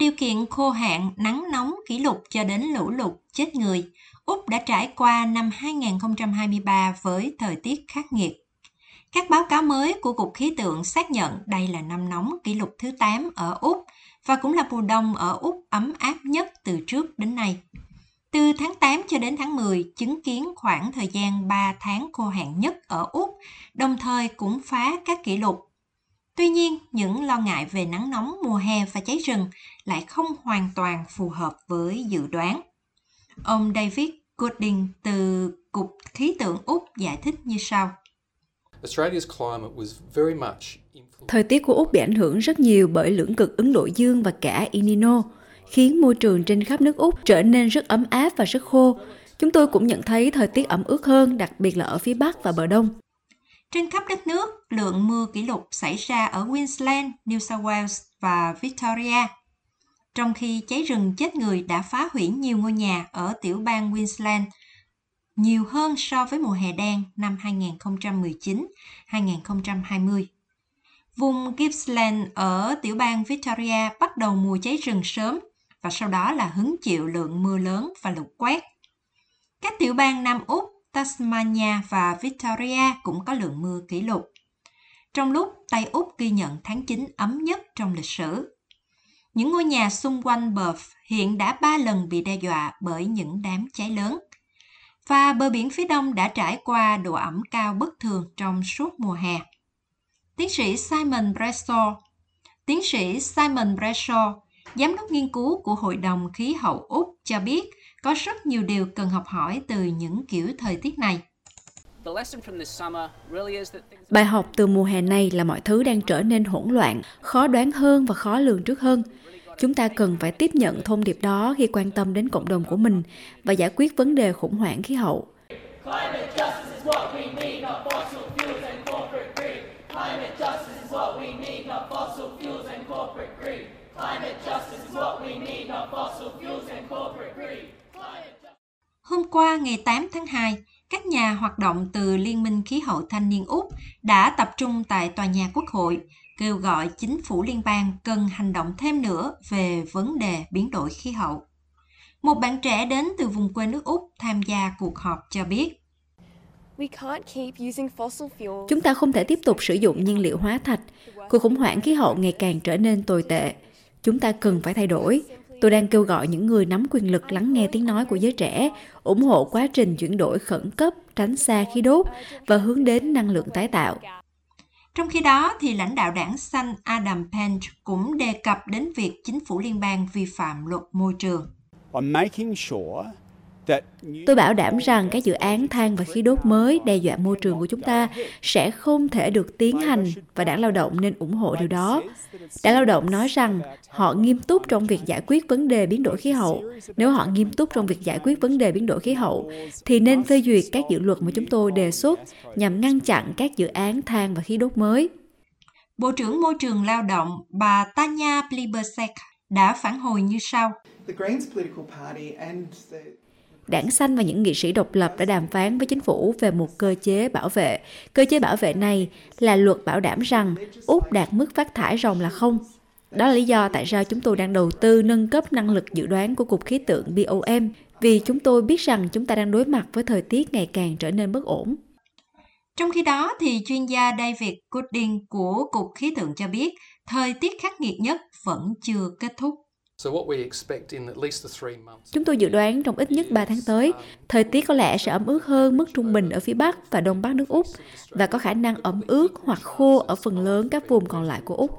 điều kiện khô hạn, nắng nóng kỷ lục cho đến lũ lụt chết người, Úc đã trải qua năm 2023 với thời tiết khắc nghiệt. Các báo cáo mới của Cục Khí tượng xác nhận đây là năm nóng kỷ lục thứ 8 ở Úc và cũng là mùa đông ở Úc ấm áp nhất từ trước đến nay. Từ tháng 8 cho đến tháng 10, chứng kiến khoảng thời gian 3 tháng khô hạn nhất ở Úc, đồng thời cũng phá các kỷ lục. Tuy nhiên, những lo ngại về nắng nóng mùa hè và cháy rừng lại không hoàn toàn phù hợp với dự đoán. Ông David Gooding từ Cục Khí tượng Úc giải thích như sau. Thời tiết của Úc bị ảnh hưởng rất nhiều bởi lưỡng cực Ấn Độ Dương và cả El Nino, khiến môi trường trên khắp nước Úc trở nên rất ấm áp và rất khô. Chúng tôi cũng nhận thấy thời tiết ẩm ướt hơn, đặc biệt là ở phía Bắc và bờ Đông. Trên khắp đất nước, lượng mưa kỷ lục xảy ra ở Queensland, New South Wales và Victoria. Trong khi cháy rừng chết người đã phá hủy nhiều ngôi nhà ở tiểu bang Queensland nhiều hơn so với mùa hè đen năm 2019-2020. Vùng Gippsland ở tiểu bang Victoria bắt đầu mùa cháy rừng sớm và sau đó là hứng chịu lượng mưa lớn và lũ quét. Các tiểu bang Nam Úc, Tasmania và Victoria cũng có lượng mưa kỷ lục. Trong lúc Tây Úc ghi nhận tháng 9 ấm nhất trong lịch sử. Những ngôi nhà xung quanh bờ hiện đã ba lần bị đe dọa bởi những đám cháy lớn. Và bờ biển phía đông đã trải qua độ ẩm cao bất thường trong suốt mùa hè. Tiến sĩ Simon Bradshaw Tiến sĩ Simon Bradshaw, giám đốc nghiên cứu của Hội đồng Khí hậu Úc cho biết có rất nhiều điều cần học hỏi từ những kiểu thời tiết này. Bài học từ mùa hè này là mọi thứ đang trở nên hỗn loạn, khó đoán hơn và khó lường trước hơn. Chúng ta cần phải tiếp nhận thông điệp đó khi quan tâm đến cộng đồng của mình và giải quyết vấn đề khủng hoảng khí hậu. Qua ngày 8 tháng 2, các nhà hoạt động từ Liên minh Khí hậu Thanh niên Úc đã tập trung tại tòa nhà Quốc hội, kêu gọi chính phủ liên bang cần hành động thêm nữa về vấn đề biến đổi khí hậu. Một bạn trẻ đến từ vùng quê nước Úc tham gia cuộc họp cho biết. Chúng ta không thể tiếp tục sử dụng nhiên liệu hóa thạch. Cuộc khủng hoảng khí hậu ngày càng trở nên tồi tệ. Chúng ta cần phải thay đổi. Tôi đang kêu gọi những người nắm quyền lực lắng nghe tiếng nói của giới trẻ, ủng hộ quá trình chuyển đổi khẩn cấp, tránh xa khí đốt và hướng đến năng lượng tái tạo. Trong khi đó, thì lãnh đạo đảng xanh Adam Pence cũng đề cập đến việc chính phủ liên bang vi phạm luật môi trường. Tôi bảo đảm rằng các dự án than và khí đốt mới đe dọa môi trường của chúng ta sẽ không thể được tiến hành và đảng lao động nên ủng hộ điều đó. Đảng lao động nói rằng họ nghiêm túc trong việc giải quyết vấn đề biến đổi khí hậu. Nếu họ nghiêm túc trong việc giải quyết vấn đề biến đổi khí hậu, thì nên phê duyệt các dự luật mà chúng tôi đề xuất nhằm ngăn chặn các dự án than và khí đốt mới. Bộ trưởng Môi trường Lao động bà Tanya Plibersek đã phản hồi như sau. Đảng Xanh và những nghị sĩ độc lập đã đàm phán với chính phủ về một cơ chế bảo vệ. Cơ chế bảo vệ này là luật bảo đảm rằng Úc đạt mức phát thải ròng là không. Đó là lý do tại sao chúng tôi đang đầu tư nâng cấp năng lực dự đoán của Cục Khí tượng BOM, vì chúng tôi biết rằng chúng ta đang đối mặt với thời tiết ngày càng trở nên bất ổn. Trong khi đó, thì chuyên gia David Gooding của Cục Khí tượng cho biết, thời tiết khắc nghiệt nhất vẫn chưa kết thúc. Chúng tôi dự đoán trong ít nhất 3 tháng tới, thời tiết có lẽ sẽ ẩm ướt hơn mức trung bình ở phía Bắc và Đông Bắc nước Úc và có khả năng ẩm ướt hoặc khô ở phần lớn các vùng còn lại của Úc.